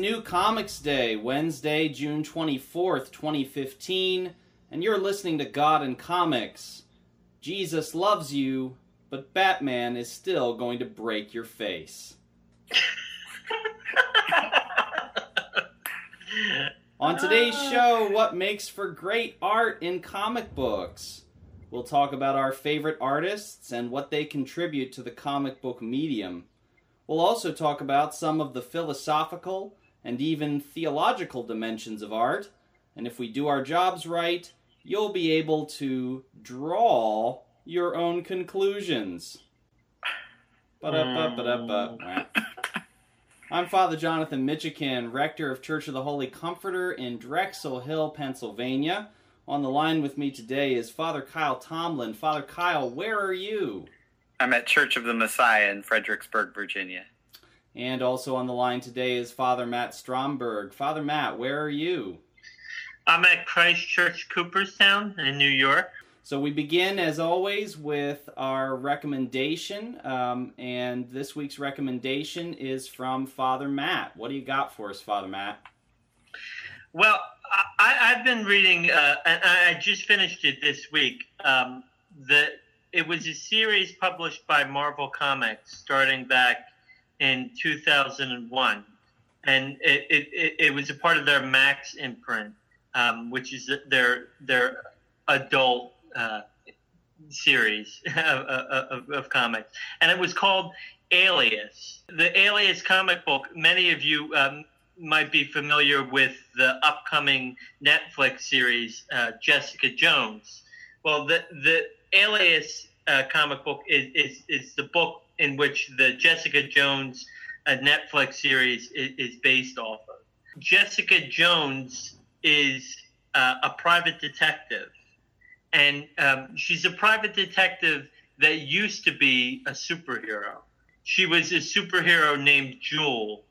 New Comics Day, Wednesday, June 24th, 2015, and you're listening to God and Comics. Jesus loves you, but Batman is still going to break your face. On today's ah. show, what makes for great art in comic books? We'll talk about our favorite artists and what they contribute to the comic book medium. We'll also talk about some of the philosophical and even theological dimensions of art, and if we do our jobs right, you'll be able to draw your own conclusions. Ba-da-ba-ba-da-ba. Hmm. I'm Father Jonathan Mitchican, rector of Church of the Holy Comforter in Drexel Hill, Pennsylvania. On the line with me today is Father Kyle Tomlin. Father Kyle, where are you? I'm at Church of the Messiah in Fredericksburg, Virginia. And also on the line today is Father Matt Stromberg. Father Matt, where are you? I'm at Christ Church Cooperstown in New York. So we begin, as always, with our recommendation. Um, and this week's recommendation is from Father Matt. What do you got for us, Father Matt? Well, I, have been reading, uh, and I just finished it this week. Um, the it was a series published by Marvel Comics starting back in 2001, and it, it, it was a part of their Max imprint, um, which is their their adult uh, series of, of, of, comics, and it was called Alias. The Alias comic book. Many of you um, might be familiar with the upcoming Netflix series uh, Jessica Jones. Well, the the Alias uh, comic book is, is is the book in which the Jessica Jones uh, Netflix series is, is, based off of. Jessica Jones is uh, a private detective and um, she's a private detective that used to be a superhero. She was a superhero named Jewel.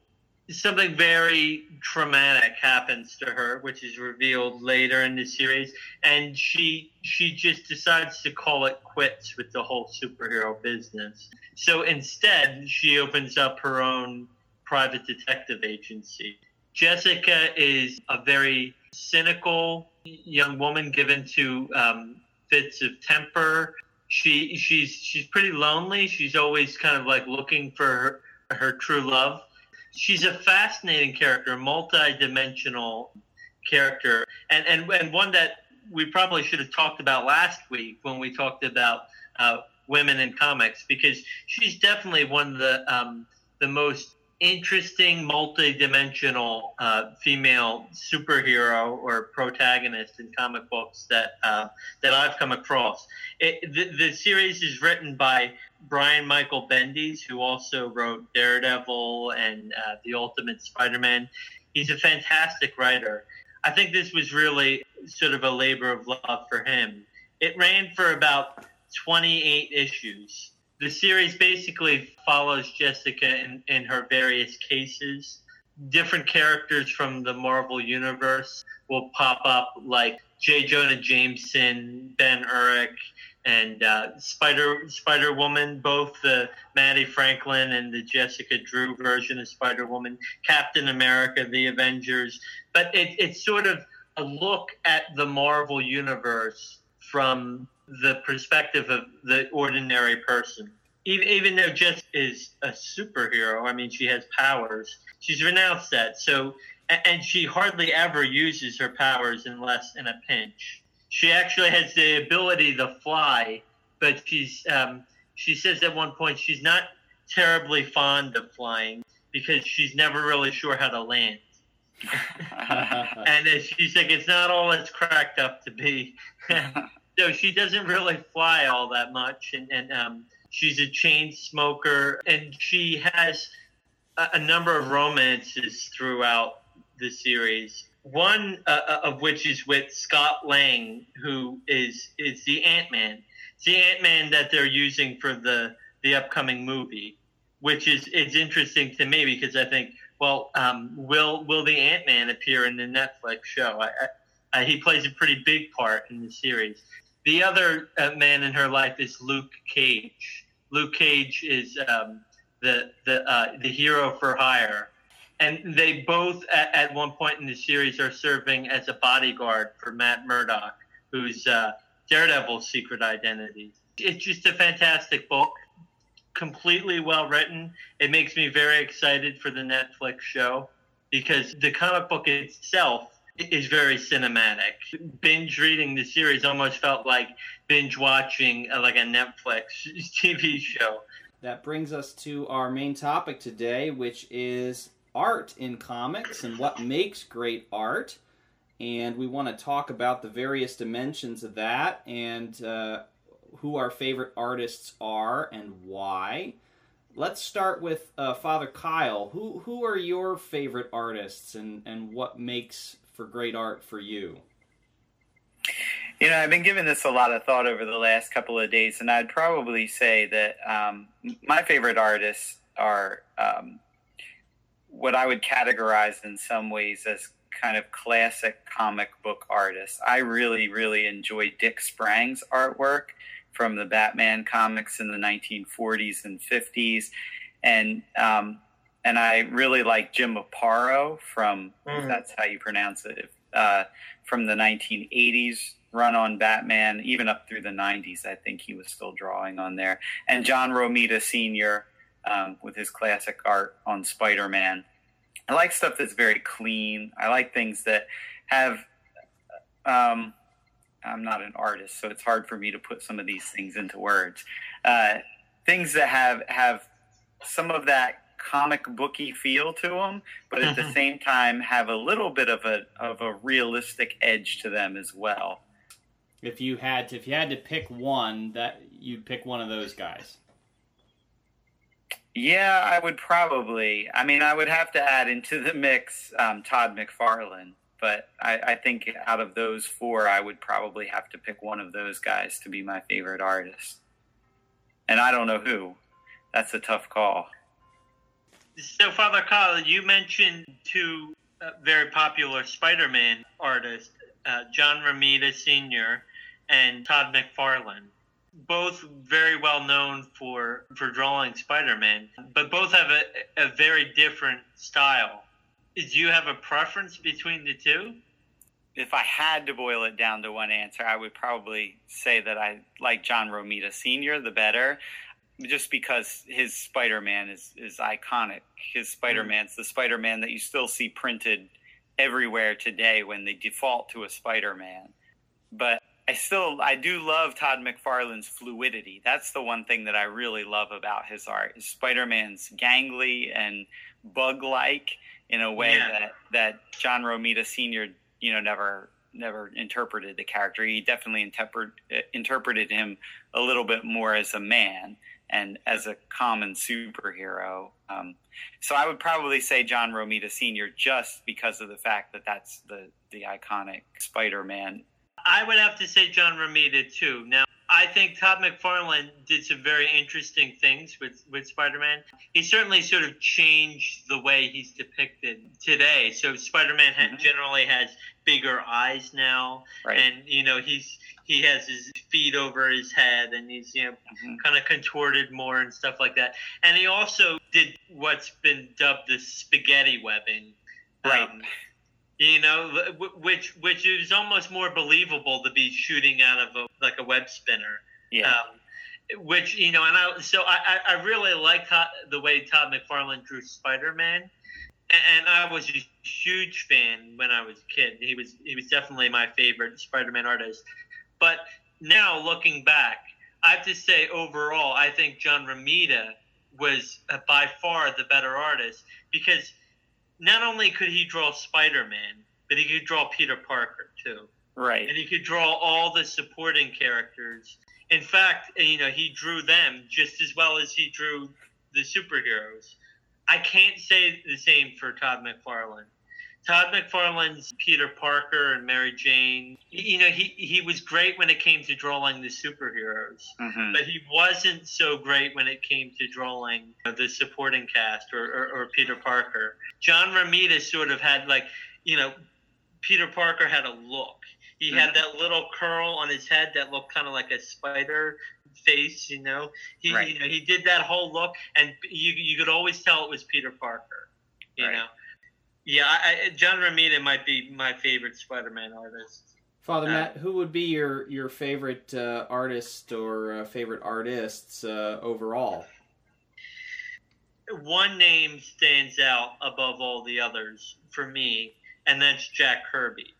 Something very traumatic happens to her, which is revealed later in the series, and she she just decides to call it quits with the whole superhero business. So instead, she opens up her own private detective agency. Jessica is a very cynical young woman given to um, fits of temper. She she's she's pretty lonely. She's always kind of like looking for her, her true love. She's a fascinating character, multi-dimensional character, and and and one that we probably should have talked about last week when we talked about uh, women in comics, because she's definitely one of the um, the most interesting multi-dimensional uh, female superhero or protagonist in comic books that uh, that I've come across. It, the, the, series is written by Brian Michael Bendis, who also wrote Daredevil and uh, The Ultimate Spider-Man. He's a fantastic writer. I think this was really sort of a labor of love for him. It ran for about 28 issues the series basically follows Jessica in, in her various cases. Different characters from the Marvel universe will pop up, like J. Jonah Jameson, Ben Urich, and uh, Spider Spider Woman, both the Mattie Franklin and the Jessica Drew version of Spider Woman, Captain America, the Avengers. But it, it's sort of a look at the Marvel universe from the perspective of the ordinary person. Even, even though Jess is a superhero, I mean, she has powers. She's renounced that. So, and she hardly ever uses her powers unless in a pinch. She actually has the ability to fly, but she's um, she says at one point she's not terribly fond of flying because she's never really sure how to land. and she's like, it's not all it's cracked up to be. so she doesn't really fly all that much, and, and um, she's a chain smoker, and she has a, a number of romances throughout the series. One uh, uh of which is with Scott Lang, who is is the Ant Man. It's the Ant Man that they're using for the the upcoming movie, which is is interesting to me because I think, well, um, will will the Ant Man appear in the Netflix show? I, I, he plays a pretty big part in the series. The other uh, man in her life is Luke Cage. Luke Cage is um, the the uh, the hero for hire, and they both at, at, one point in the series are serving as a bodyguard for Matt Murdock, who's uh, Daredevil's secret identity. It's just a fantastic book, completely well written. It makes me very excited for the Netflix show because the comic book itself is very cinematic. Binge reading the series almost felt like binge watching uh, like a Netflix TV show. That brings us to our main topic today, which is art in comics and what makes great art. And we want to talk about the various dimensions of that and uh, who our favorite artists are and why. Let's start with uh, Father Kyle. Who who are your favorite artists and, and what makes for great art for you? You know, I've been giving this a lot of thought over the last couple of days, and I'd probably say that um, my favorite artists are um, what I would categorize in some ways as kind of classic comic book artists. I really, really enjoy Dick Sprang's artwork from the Batman comics in the 1940s and 50s, and um, and I really like Jim Aparo from mm. that's how you pronounce it uh, from the 1980s run on Batman, even up through the 90s. I think he was still drawing on there, and John Romita Sr. Um, with his classic art on Spider Man. I like stuff that's very clean. I like things that have. Um, I'm not an artist, so it's hard for me to put some of these things into words. Uh, things that have have some of that comic booky feel to them, but at the mm-hmm. same time have a little bit of a of a realistic edge to them as well. If you had to, if you had to pick one, that you'd pick one of those guys. Yeah, I would probably. I mean, I would have to add into the mix um, Todd McFarlane, but I, I think out of those four, I would probably have to pick one of those guys to be my favorite artist. And I don't know who. That's a tough call. So, Father Kyle, you mentioned two uh, very popular Spider Man artists, uh, John Romita Sr. and Todd McFarlane. Both very well known for, for drawing Spider Man, but both have a, a very different style. Do you have a preference between the two? If I had to boil it down to one answer, I would probably say that I like John Romita Sr. the better just because his Spider-Man is is iconic. His Spider-Man's the Spider-Man that you still see printed everywhere today when they default to a Spider-Man. But I still I do love Todd McFarlane's fluidity. That's the one thing that I really love about his art. Is Spider-Man's gangly and bug-like in a way yeah. that that John Romita Sr. you know never never interpreted the character. He definitely interpret, interpreted him a little bit more as a man and as a common superhero. Um, so I would probably say John Romita Sr. just because of the fact that that's the the iconic Spider-Man. I would have to say John Romita too. Now I think Todd McFarlane did some very interesting things with, with Spider Man. He certainly sort of changed the way he's depicted today. So Spider Man mm-hmm. generally has bigger eyes now, right. and you know he's he has his feet over his head and he's you know mm-hmm. kind of contorted more and stuff like that. And he also did what's been dubbed the spaghetti webbing. Right. Um, you know, which which is almost more believable to be shooting out of a like a web spinner. Yeah. Um, which you know, and I so I I really like the way Todd McFarlane drew Spider Man, and I was a huge fan when I was a kid. He was he was definitely my favorite Spider Man artist. But now looking back, I have to say overall, I think John Romita was uh, by far the better artist because not only could he draw Spider Man, but he could draw Peter Parker too. Right. And he could draw all the supporting characters. In fact, you know, he drew them just as well as he drew the superheroes. I can't say the same for Todd McFarlane. Todd McFarlane's Peter Parker and Mary Jane. You know, he, he was great when it came to drawing the superheroes, mm-hmm. but he wasn't so great when it came to drawing the supporting cast or, or, or Peter Parker. John Romita sort of had like, you know, Peter Parker had a look. He mm-hmm. had that little curl on his head that looked kind of like a spider face, you know. He right. you know, he did that whole look and you you could always tell it was Peter Parker, you right. know. Yeah, I, John Romita might be my favorite Spider-Man artist. Father uh, Matt, who would be your your favorite uh, artist or uh, favorite artists uh, overall? One name stands out above all the others for me, and that's Jack Kirby.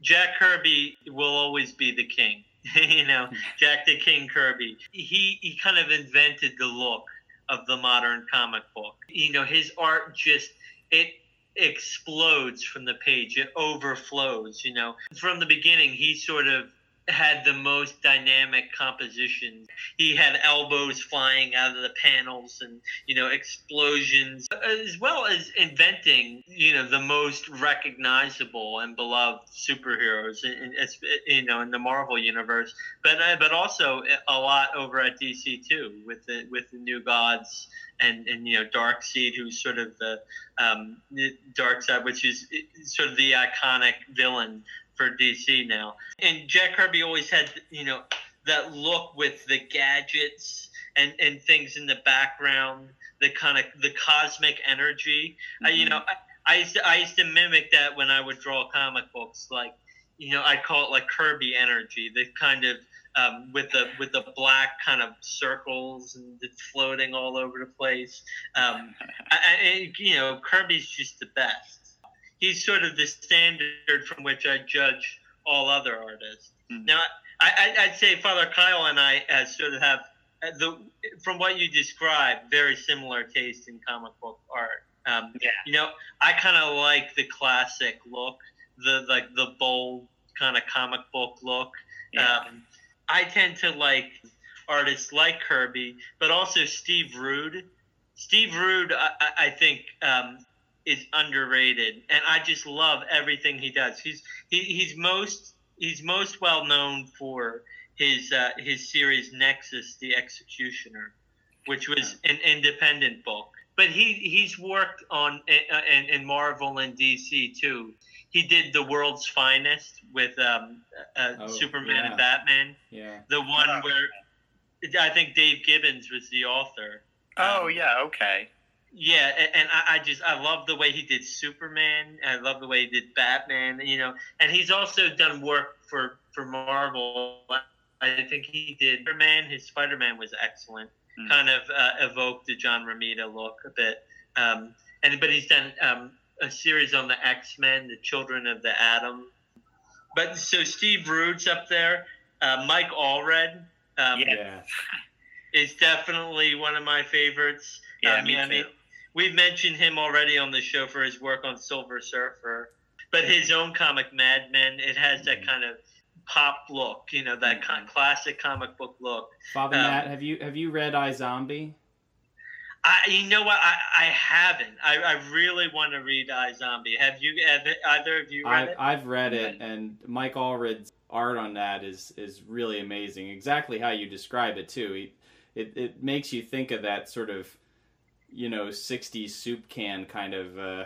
Jack Kirby will always be the king. you know, Jack the King Kirby. He he kind of invented the look of the modern comic book. You know, his art just it explodes from the page. It overflows, you know. From the beginning, he sort of had the most dynamic composition. He had elbows flying out of the panels and, you know, explosions, as well as inventing, you know, the most recognizable and beloved superheroes, in, in you know, in the Marvel universe. But uh, but also a lot over at DC too, with the with the New Gods and and you know Darkseid, who's sort of the um, Darkseid, which is sort of the iconic villain for DC now. And Jack Kirby always had, you know, that look with the gadgets and, and things in the background, the kind of the cosmic energy. Mm-hmm. I, you know, I, I, used to, I used to mimic that when I would draw comic books. Like, you know, I'd call it like Kirby energy, the kind of um, with the with the black kind of circles and it's floating all over the place. Um, I, I, you know, Kirby's just the best he's sort of the standard from which I judge all other artists. Mm-hmm. Now, I, would say Father Kyle and I uh, sort of have uh, the from what you described, very similar taste in comic book art. Um, yeah. You know, I kind of like the classic look, the like the bold kind of comic book look. Yeah. Um, I tend to like artists like Kirby, but also Steve Rude. Steve Rude, I, I think, um, is underrated, and I just love everything he does. He's he, he's most he's most well known for his uh, his series Nexus: The Executioner, which was an independent book. But he he's worked on uh, in, in Marvel and DC too. He did The World's Finest with um, uh, oh, Superman yeah. and Batman. Yeah, the one where I think Dave Gibbons was the author. Oh um, yeah, okay. Yeah, and I, I just I love the way he did Superman. I love the way he did Batman. You know, and he's also done work for for Marvel. I think he did Spider-Man. His Spider-Man was excellent. Mm. Kind of uh, evoked the John Romita look a bit. Um, and but he's done um, a series on the X-Men, the Children of the Atom. But so Steve Rude's up there. Uh, Mike Allred. Um, yeah. Is definitely one of my favorites. Yeah, um, me too. I mean, we've mentioned him already on the show for his work on Silver Surfer, but his own comic Madman, it has that kind of pop look, you know, that kind of classic comic book look. Father um, Matt, have you have you read iZombie? I, you know what? I, I haven't. I, I really want to read iZombie. Have you? Have either of you read I, it? I've read it, and Mike Allred's art on that is is really amazing. Exactly how you describe it too. He, it it makes you think of that sort of you know 60s soup can kind of uh,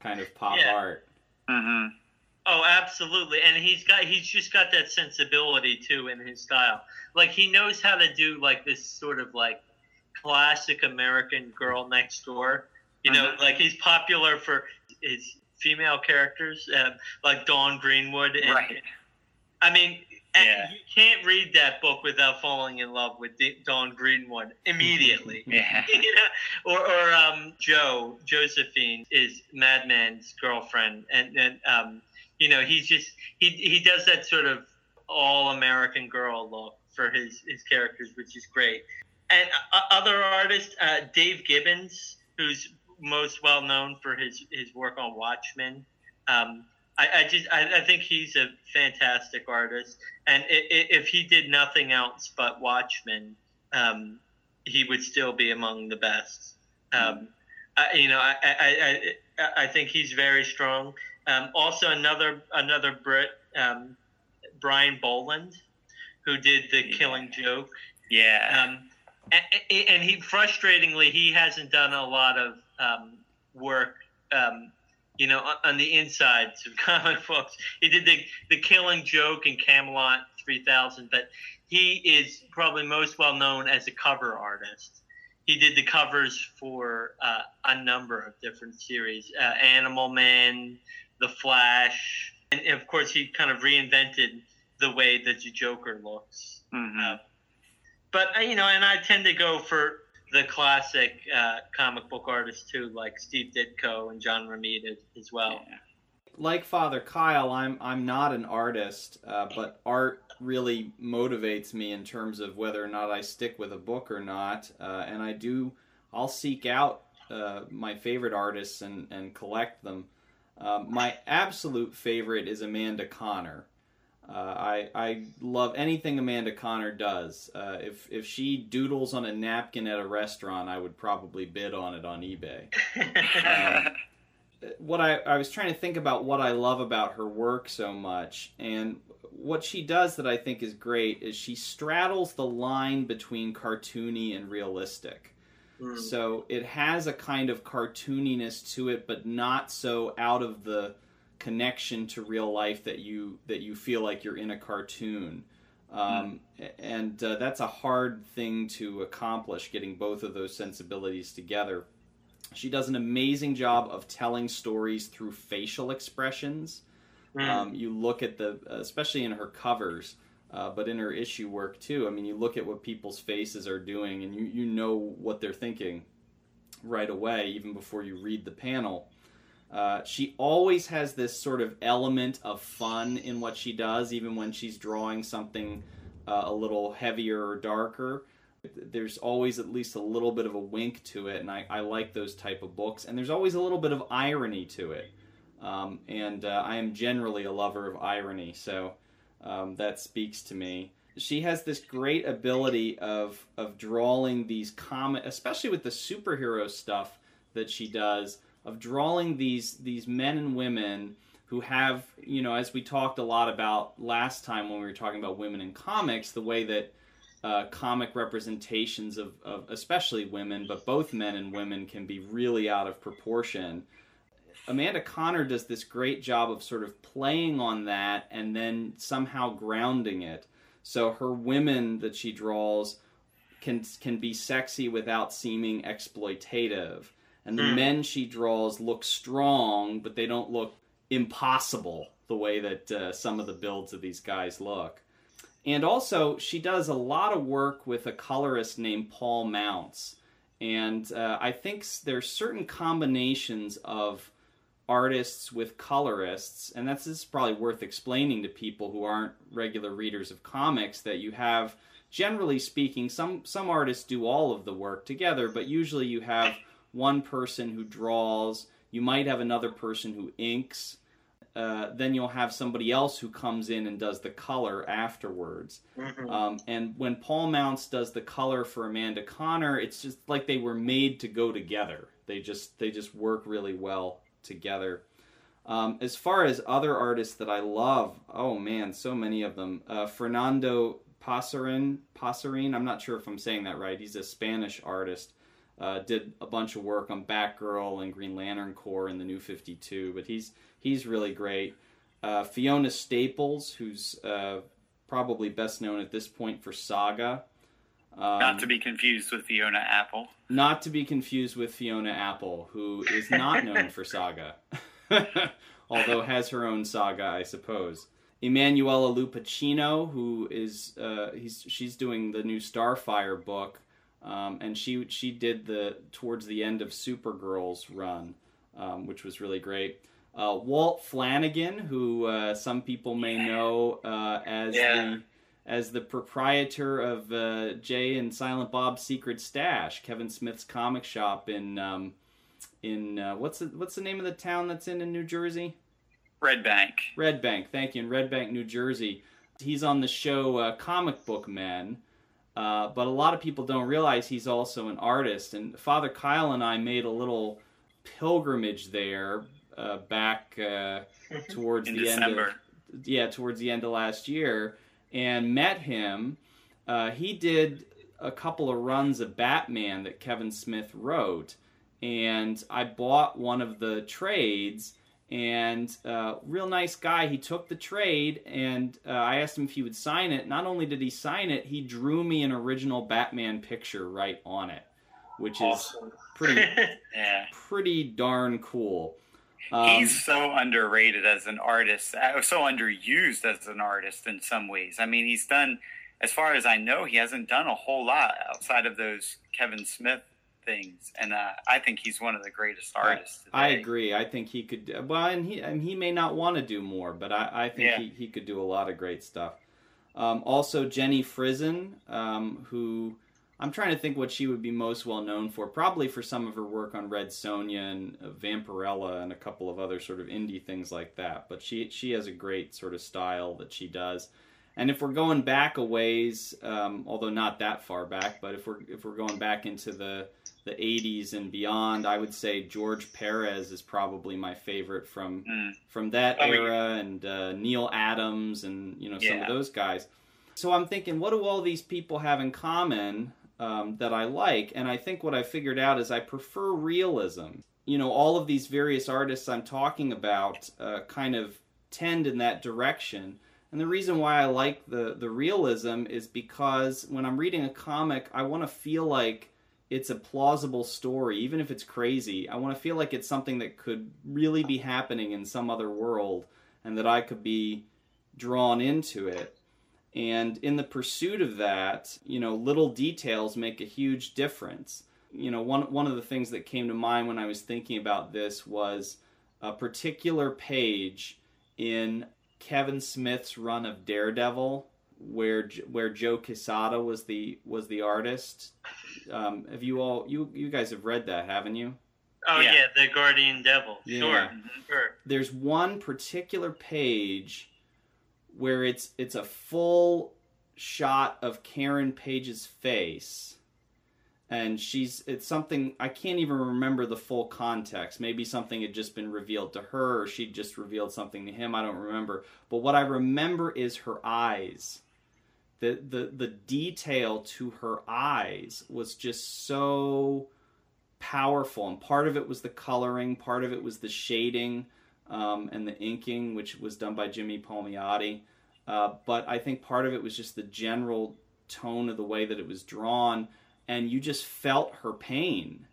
kind of pop yeah. art. Mm-hmm. Oh, absolutely, and he's got he's just got that sensibility too in his style. Like he knows how to do like this sort of like classic American girl next door. You know, mm-hmm. like he's popular for his female characters, uh, like Dawn Greenwood. And, right. I mean, yeah. you can't read that book without falling in love with Dawn Greenwood immediately. yeah. you know? Or, or um, Jo, Josephine is Madman's girlfriend, and and um, you know he's just he he does that sort of all American girl look for his his characters, which is great. And uh, other artists, uh, Dave Gibbons, who's most well known for his his work on Watchmen. Um, I, I just I, I, think he's a fantastic artist, and if he did nothing else but Watchmen, um, he would still be among the best. Um, I, you know, I, I, I, I think he's very strong. Um, also, another another Brit, um, Brian Bolland, who did the yeah. Killing Joke. Yeah. Um, and, and, he frustratingly he hasn't done a lot of um, work um, you know, on the insides of comic books. He did the the Killing Joke in Camelot 3000, but he is probably most well known as a cover artist. he did the covers for uh, a number of different series uh, Animal Man, The Flash, and of course, he kind of reinvented the way that the Joker looks. Mm-hmm. Uh, but, uh, you know, and I tend to go for the classic uh, comic book artists too, like Steve Ditko and John Romita as well. Yeah. like Father Kyle, I'm I'm not an artist, uh, but art really motivates me in terms of whether or not I stick with a book or not, uh, and I do. I'll seek out uh, my favorite artists and and collect them. Um, my absolute favorite is Amanda Conner. Uh, I I love anything Amanda Conner does. Uh, if if she doodles on a napkin at a restaurant, I would probably bid on it on eBay Um, what I, I was trying to think about what I love about her work so much, and what she does that I think is great is she straddles the line between cartoony and realistic. Mm. So it has a kind of cartooniness to it, but not so out of the connection to real life that you that you feel like you're in a cartoon. Um, And uh, that's a hard thing to accomplish, getting both of those sensibilities together. She does an amazing job of telling stories through facial expressions. Mm. Um, you look at the, especially in her covers, uh, but in her issue work too. I mean, you look at what people's faces are doing, and you you know what they're thinking right away, even before you read the panel. Uh, she always has this sort of element of fun in what she does, even when she's drawing something uh, a little heavier or darker. There's always at least a little bit of a wink to it, and I, I like those type of books. And there's always a little bit of irony to it. Um, and uh, I am generally a lover of irony, so um, that speaks to me. She has this great ability of of drawing these comic, especially with the superhero stuff that she does, of drawing these these men and women who have, you know, as we talked a lot about last time when we were talking about women in comics, the way that uh, comic representations of, of especially women, but both men and women can be really out of proportion. Amanda Conner does this great job of sort of playing on that and then somehow grounding it. So her women that she draws can can be sexy without seeming exploitative. And the Hmm. men she draws look strong, but they don't look impossible the way that uh, some of the builds of these guys look. And also, she does a lot of work with a colorist named Paul Mounts. And uh, I think there's certain combinations of artists with colorists, and that's this is probably worth explaining to people who aren't regular readers of comics that you have generally speaking some some artists do all of the work together, but usually you have one person who draws, you might have another person who inks, uh, then you'll have somebody else who comes in and does the color afterwards. Mhm. Um, and when Paul Mounts does the color for Amanda Conner, it's just like they were made to go together. They just they just work really well together. Um, as far as other artists that I love, oh man, so many of them. Uh, Fernando Pasarin, Pasarin, I'm not sure if I'm saying that right. He's a Spanish artist. Uh, did a bunch of work on Batgirl and Green Lantern Corps in the New 52, but he's he's really great. Uh, Fiona Staples, who's uh, probably best known at this point for Saga. Um, Not to be confused with Fiona Apple. not to be confused with Fiona Apple, who is not known for Saga, although has her own saga, I suppose. Emanuela Lupacchino, who is uh, he's she's doing the new Starfire book, um, and she she did the towards the end of Supergirl's run, um, which was really great. Uh, Walt Flanagan, who uh, some people may know uh, as Yeah. the as the proprietor of uh, Jay and Silent Bob's Secret Stash, Kevin Smith's comic shop in um, in uh, what's the, what's the name of the town that's in in New Jersey? Red Bank. Red Bank. Thank you, in Red Bank, New Jersey. He's on the show uh, Comic Book Men, uh, but a lot of people don't realize he's also an artist. And Father Kyle and I made a little pilgrimage there uh, back uh, towards the December. end of yeah towards the end of last year and met him. Uh, he did a couple of runs of Batman that Kevin Smith wrote, and I bought one of the trades. And uh, real nice guy. He took the trade, and uh, I asked him if he would sign it. Not only did he sign it, he drew me an original Batman picture right on it. which Awesome. is pretty Yeah. pretty darn cool. Um, He's so underrated as an artist, uh, so underused as an artist in some ways. I mean, he's done, as far as I know, he hasn't done a whole lot outside of those Kevin Smith things, and uh, I think he's one of the greatest artists. Today. I agree. I think he could. Well, and he and he may not want to do more, but I, I think Yeah. he, he could do a lot of great stuff. Um, also, Jenny Frison, um, who I'm trying to think what she would be most well known for. Probably for some of her work on Red Sonja and uh, Vampirella and a couple of other sort of indie things like that. But she she has a great sort of style that she does. And if we're going back a ways, um, although not that far back, but if we're if we're going back into the the 80s and beyond, I would say George Perez is probably my favorite from Mm. from that Oh, yeah. era, and uh, Neal Adams, and you know some Yeah. of those guys. So I'm thinking, what do all these people have in common um, that I like? And I think what I figured out is I prefer realism. You know, all of these various artists I'm talking about uh, kind of tend in that direction. And the reason why I like the the realism is because when I'm reading a comic, I want to feel like it's a plausible story, even if it's crazy. I want to feel like it's something that could really be happening in some other world, and that I could be drawn into it. And in the pursuit of that, you know, little details make a huge difference. You know, one one of the things that came to mind when I was thinking about this was a particular page in Kevin Smith's run of Daredevil, where where Joe Quesada was the was the artist. Um, have you all you you guys have read that, haven't you? Oh Yeah. yeah, the Guardian Devil. Yeah. Sure, sure. there's one particular page where it's it's a full shot of Karen Page's face and she's it's something I can't even remember the full context. Maybe something had just been revealed to her or she just revealed something to him, I don't remember. But what I remember is her eyes. The the the detail to her eyes was just so powerful and part of it was the coloring, part of it was the shading um, and the inking, which was done by Jimmy Palmiotti. Uh, but I think part of it was just the general tone of the way that it was drawn, and you just felt her pain.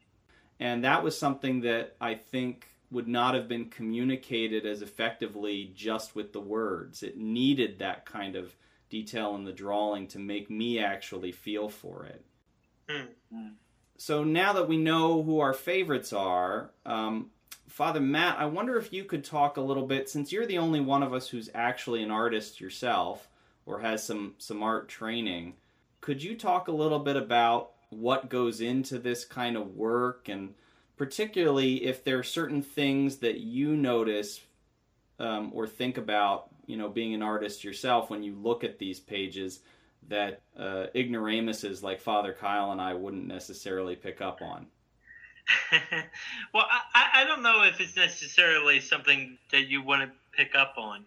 And that was something that I think would not have been communicated as effectively just with the words. It needed that kind of detail in the drawing to make me actually feel for it. Hmm. So now that we know who our favorites are, um, Father Matt, I wonder if you could talk a little bit, since you're the only one of us who's actually an artist yourself or has some some art training. Could you talk a little bit about what goes into this kind of work, and particularly if there are certain things that you notice um, or think about, you know, being an artist yourself when you look at these pages that uh, ignoramuses like Father Kyle and I wouldn't necessarily pick up on. well, I- I, don't know if it's necessarily something that you want to pick up on,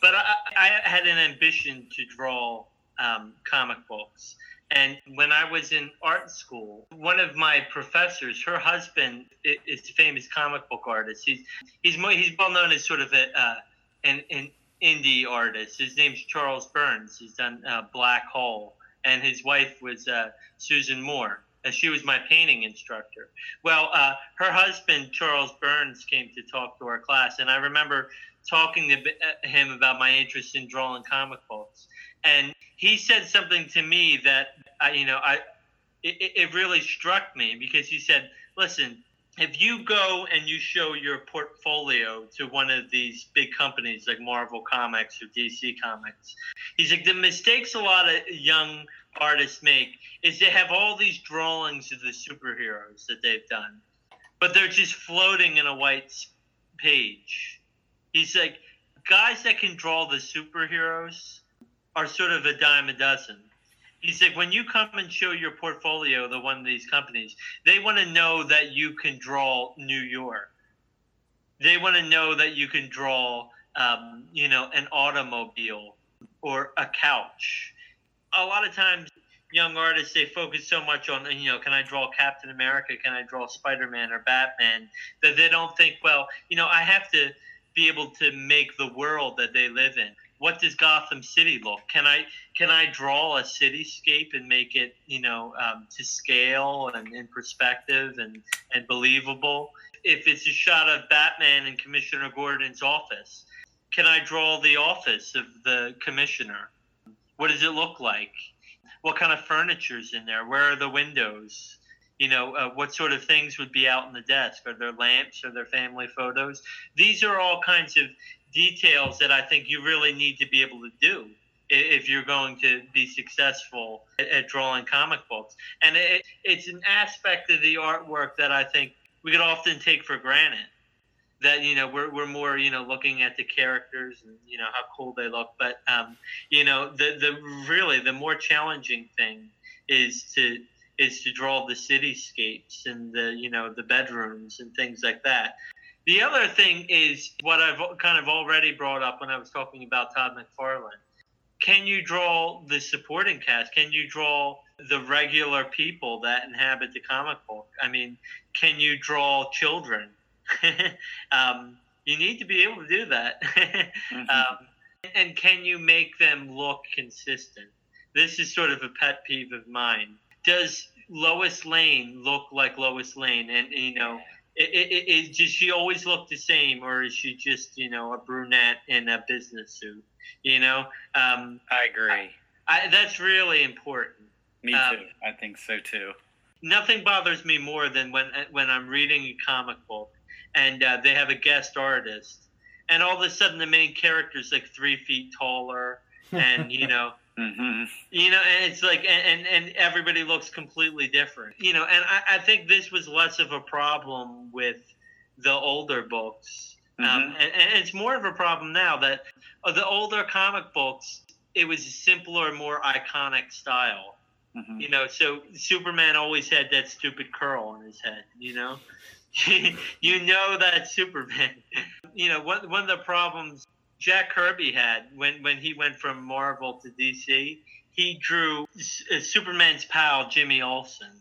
but I, I had an ambition to draw um, comic books. And when I was in art school, one of my professors, her husband is a famous comic book artist. He's he's mo- he's well known as sort of a uh, an, an indie artist. His name's Charles Burns. He's done uh, Black Hole, and his wife was uh, Susan Moore. And she was my painting instructor. Well, uh, her husband Charles Burns came to talk to our class, and I remember talking to uh, him about my interest in drawing comic books, and he said something to me that I, you know, I it, it- it really struck me because he said, "Listen, if you go and you show your portfolio to one of these big companies like Marvel Comics or DC Comics, he's like the mistakes a lot of young artists make is they have all these drawings of the superheroes that they've done, but they're just floating in a white page. He's like, guys that can draw the superheroes are sort of a dime a dozen. He's said, when you come and show your portfolio to one of these companies, they want to know that you can draw New York. They want to know that you can draw, um, you know, an automobile or a couch. A lot of times, young artists they focus so much on, you know, can I draw Captain America? Can I draw Spider Man or Batman? That they don't think, well, you know, I have to be able to make the world that they live in. What does Gotham City look? Can I can I draw a cityscape and make it you know um, to scale and in perspective and and believable? If it's a shot of Batman in Commissioner Gordon's office, can I draw the office of the commissioner? What does it look like? What kind of furniture's in there? Where are the windows? You know, uh, what sort of things would be out on the desk? Are there lamps? Are there family photos? These are all kinds of details that I think you really need to be able to do if you're going to be successful at, drawing comic books. And it, it's an aspect of the artwork that I think we could often take for granted. That you know we're we're more you know looking at the characters and you know how cool they look, but um, you know the the really the more challenging thing is to is to draw the cityscapes and the you know the bedrooms and things like that. The other thing is what I've kind of already brought up when I was talking about Todd McFarlane. Can you draw the supporting cast? Can you draw the regular people that inhabit the comic book? I mean, can you draw children? um, you need to be able to do that. mm-hmm. um, and can you make them look consistent? This is sort of a pet peeve of mine. Does Lois Lane look like Lois Lane? And, you know, it, it, it, does she always look the same, or is she just you know a brunette in a business suit? You know, um, I agree. I, I, that's really important. Me um, too. I think so too. Nothing bothers me more than when when I'm reading a comic book and uh, they have a guest artist, and all of a sudden the main character is like three feet taller, and you know Mm-hmm. You know, and it's like, and, and everybody looks completely different. You know, and I, I think this was less of a problem with the older books. Um, mm-hmm. Um, and, and, it's more of a problem now that uh, the older comic books, it was a simpler, more iconic style. Mm-hmm. You know, so Superman always had that stupid curl on his head. You know, you know that Superman. you know, one one of the problems Jack Kirby had when when he went from Marvel to DC. He drew uh, Superman's pal Jimmy Olsen,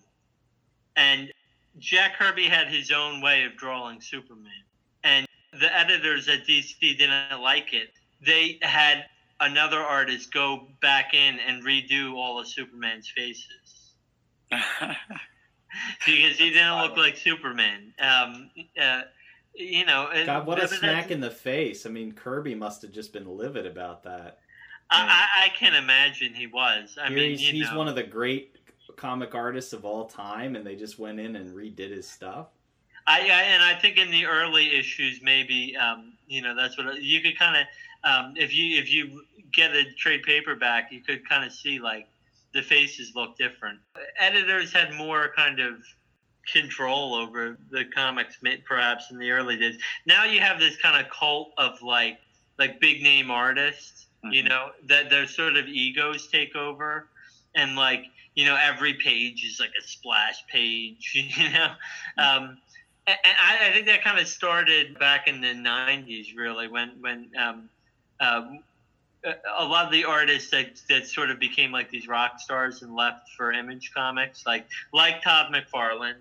and Jack Kirby had his own way of drawing Superman, and the editors at DC didn't like it. They had another artist go back in and redo all of Superman's faces. because he didn't look like Superman. Um, uh, you know, God, what a smack in the face! I mean, Kirby must have just been livid about that. I, I, can imagine he was. I mean, he's, he's one of the great comic artists of all time, and they just went in and redid his stuff. I, I and I think in the early issues, maybe um, you know that's what you could kind of um, if you if you get a trade paperback, you could kind of see like the faces look different. Editors had more kind of control over the comics perhaps in the early days. Now you have this kind of cult of like like big name artists, mm-hmm. you know, that their sort of egos take over and like, you know, every page is like a splash page, you know. Mm-hmm. Um, and I, I, think that kind of started back in the '90s, really, when when um, uh, a lot of the artists that, that sort of became like these rock stars and left for Image Comics, like like Todd McFarlane,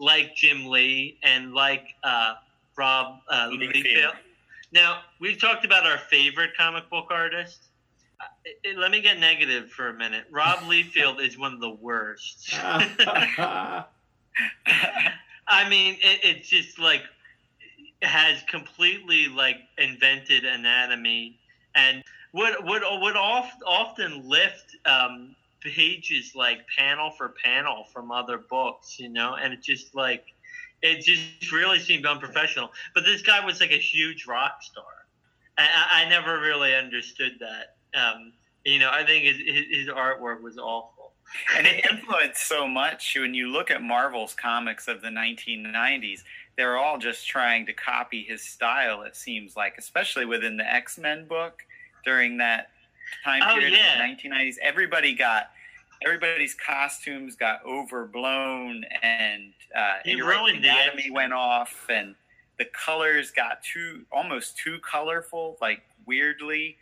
like Jim Lee and like uh, Rob uh, Liefeld. Now we've talked about our favorite comic book artist. Uh, let me get negative for a minute. Rob Liefeld is one of the worst. I mean, it, it's just like has completely like invented anatomy and would would would oft, often lift um, pages like panel for panel from other books, you know, and it just like it just really seemed unprofessional. But this guy was like a huge rock star. I, I never really understood that. Um, you know, I think his, his artwork was awful. and it influenced so much when you look at Marvel's comics of the 1990s. They're all just trying to copy his style. It seems like, especially within the X Men book during that time oh, period yeah. in the 1990s. Everybody got everybody's costumes got overblown, and uh, and ruined right, the anatomy went off, and the colors got too almost too colorful, like weirdly.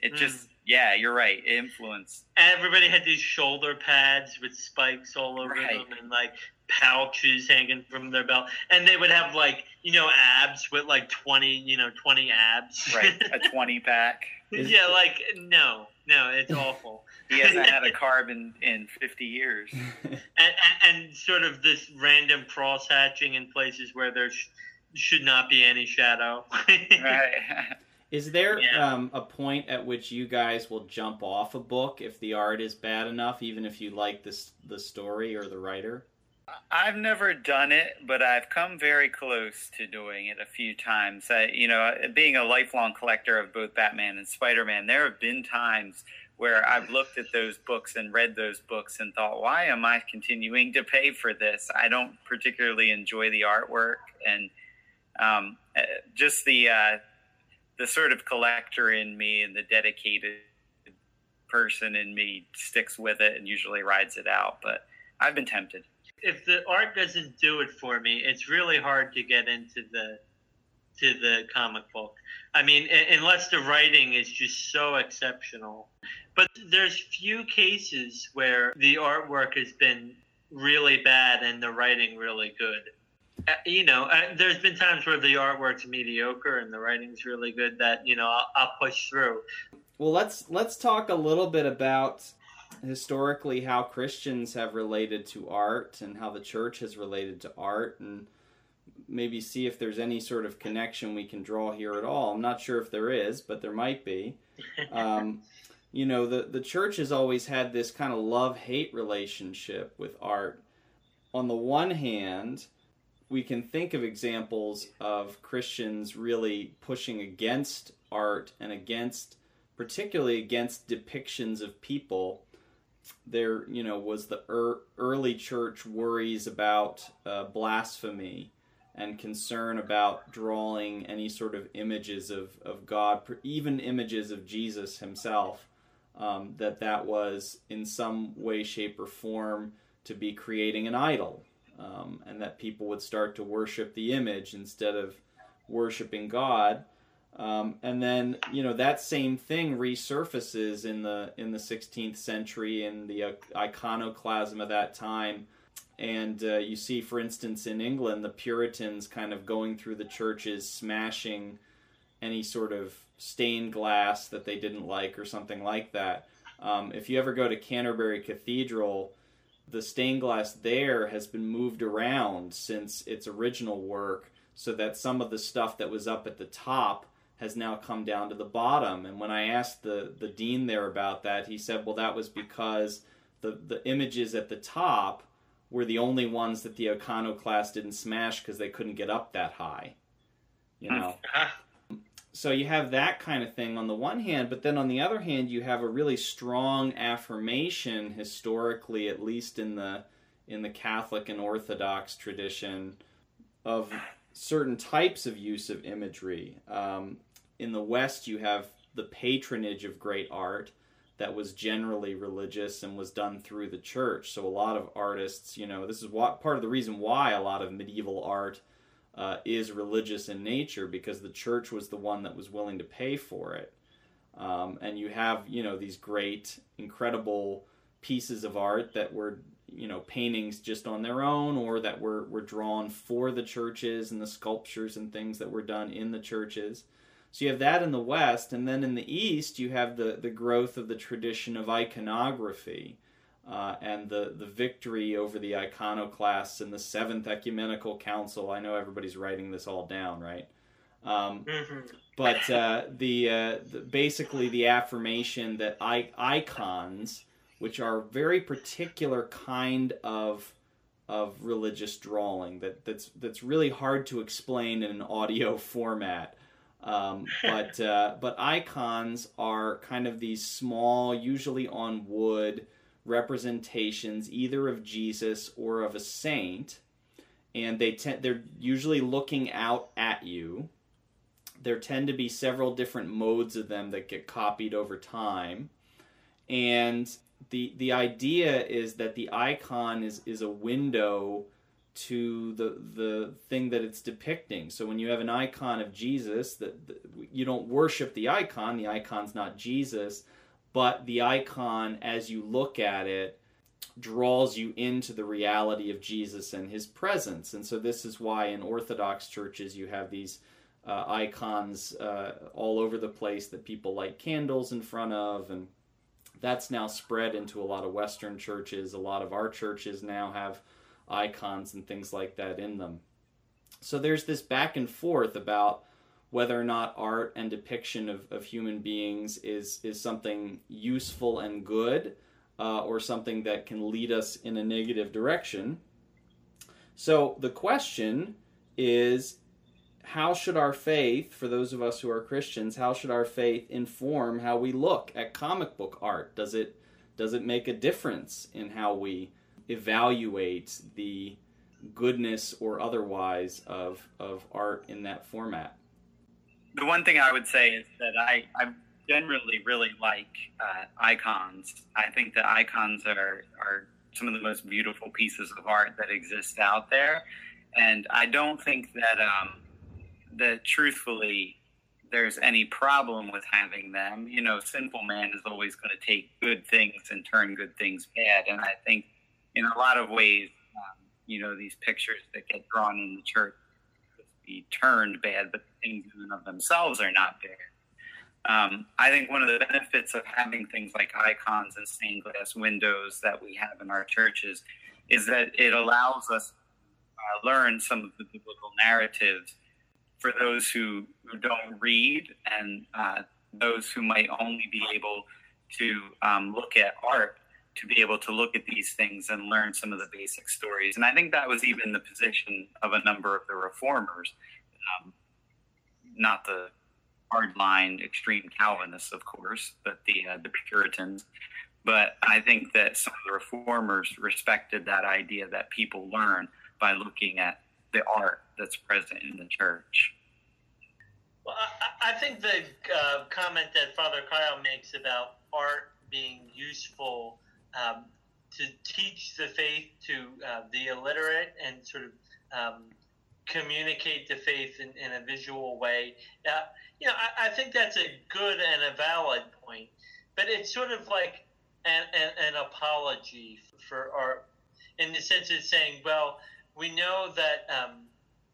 it just yeah, you're right. It influenced. Everybody had these shoulder pads with spikes all over Right. them, and like pouches hanging from their belt, and they would have like you know abs with like twenty you know twenty abs. Right, a twenty pack. Is- yeah, like no, no, it's awful. He hasn't had a carb in, in fifty years. and, and, and sort of this random cross hatching in places where there sh- should not be any shadow. Right. Is there Yeah. um, a point at which you guys will jump off a book if the art is bad enough, even if you like this the story or the writer? I've never done it, but I've come very close to doing it a few times. I, you know, being a lifelong collector of both Batman and Spider Man, there have been times where I've looked at those books and read those books and thought, why am I continuing to pay for this? I don't particularly enjoy the artwork and um, uh, just the uh, the sort of collector in me and the dedicated person in me sticks with it and usually rides it out. But I've been tempted. If the art doesn't do it for me, it's really hard to get into the to the comic book. I mean, unless the writing is just so exceptional. But there's few cases where the artwork has been really bad and the writing really good. Uh, you know, uh, there's been times where the artwork's mediocre and the writing's really good that you know I'll, I'll push through. Well, let's let's talk a little bit about historically how Christians have related to art and how the church has related to art and maybe see if there's any sort of connection we can draw here at all. I'm not sure if there is, but there might be. Um, you know, the the church has always had this kind of love-hate relationship with art. On the one hand, we can think of examples of Christians really pushing against art and against particularly against depictions of people. There, you know, was the er- early church worries about uh, blasphemy and concern about drawing any sort of images of, of God, even images of Jesus himself, um, that that was in some way, shape, or form to be creating an idol, um, and that people would start to worship the image instead of worshiping God. Um, and then you know that same thing resurfaces in the in the 16th century in the uh, iconoclasm of that time. And uh, you see for instance in england the puritans kind of going through the churches smashing any sort of stained glass that they didn't like or something like that. Um, if you ever go to canterbury cathedral the stained glass there has been moved around since its original work so that some of the stuff that was up at the top has now come down to the bottom. And when I asked the, the dean there about that, he said, well, that was because the, the images at the top were the only ones that the iconoclast didn't smash because they couldn't get up that high. You know? Uh-huh. so you have that kind of thing on the one hand, but then on the other hand, you have a really strong affirmation historically, at least in the in the Catholic and Orthodox tradition, of certain types of use of imagery. Um, in the West, you have the patronage of great art that was generally religious and was done through the church. So a lot of artists, you know, this is what part of the reason why a lot of medieval art uh, is religious in nature because the church was the one that was willing to pay for it. Um, and you have, you know, these great, incredible pieces of art that were you know paintings just on their own or that were were drawn for the churches and the sculptures and things that were done in the churches. So you have that in the west and then in the east you have the the growth of the tradition of iconography uh, and the the victory over the iconoclasts in the seventh ecumenical council. I know everybody's writing this all down right? Um, Mhm. but uh, the, uh, the basically the affirmation that I, icons, which are very particular kind of of religious drawing that that's that's really hard to explain in an audio format. Um, but uh, but icons are kind of these small, usually on wood, representations either of Jesus or of a saint, and they te- they're usually looking out at you. There tend to be several different modes of them that get copied over time. And the the idea is that the icon is is a window to the the thing that it's depicting. So when you have an icon of Jesus, that you don't worship the icon. The icon's not Jesus, but the icon, as you look at it, draws you into the reality of Jesus and His presence. And so this is why in Orthodox churches you have these. Uh, icons uh, all over the place that people light candles in front of, and that's now spread into a lot of Western churches. A lot of our churches now have icons and things like that in them. So there's this back and forth about whether or not art and depiction of, of human beings is, is something useful and good uh, or something that can lead us in a negative direction. So the question is how should our faith, for those of us who are Christians, how should our faith inform how we look at comic book art? Does it does it make a difference in how we evaluate the goodness or otherwise of of art in that format? The one thing I would say is that I, I generally really like uh, icons. I think that icons are are some of the most beautiful pieces of art that exist out there, and I don't think that um, that truthfully there's any problem with having them. You know, sinful man is always going to take good things and turn good things bad, and I think in a lot of ways, um, you know, these pictures that get drawn in the church be turned bad, but things in and of themselves are not bad. Um, I think one of the benefits of having things like icons and stained glass windows that we have in our churches is that it allows us to uh, learn some of the biblical narratives for those who, who don't read and uh, those who might only be able to um, look at art to be able to look at these things and learn some of the basic stories. And I think that was even the position of a number of the reformers, um, not the hardline extreme Calvinists, of course, but the uh, the Puritans. But I think that some of the reformers respected that idea that people learn by looking at the art that's present in the church. Well, I, I think the uh, comment that Father Kyle makes about art being useful um, to teach the faith to uh, the illiterate and sort of um, communicate the faith in, in a visual way. Uh, you know, I, I, think that's a good and a valid point, but it's sort of like an, an, an apology for art in the sense of saying, well, we know that um,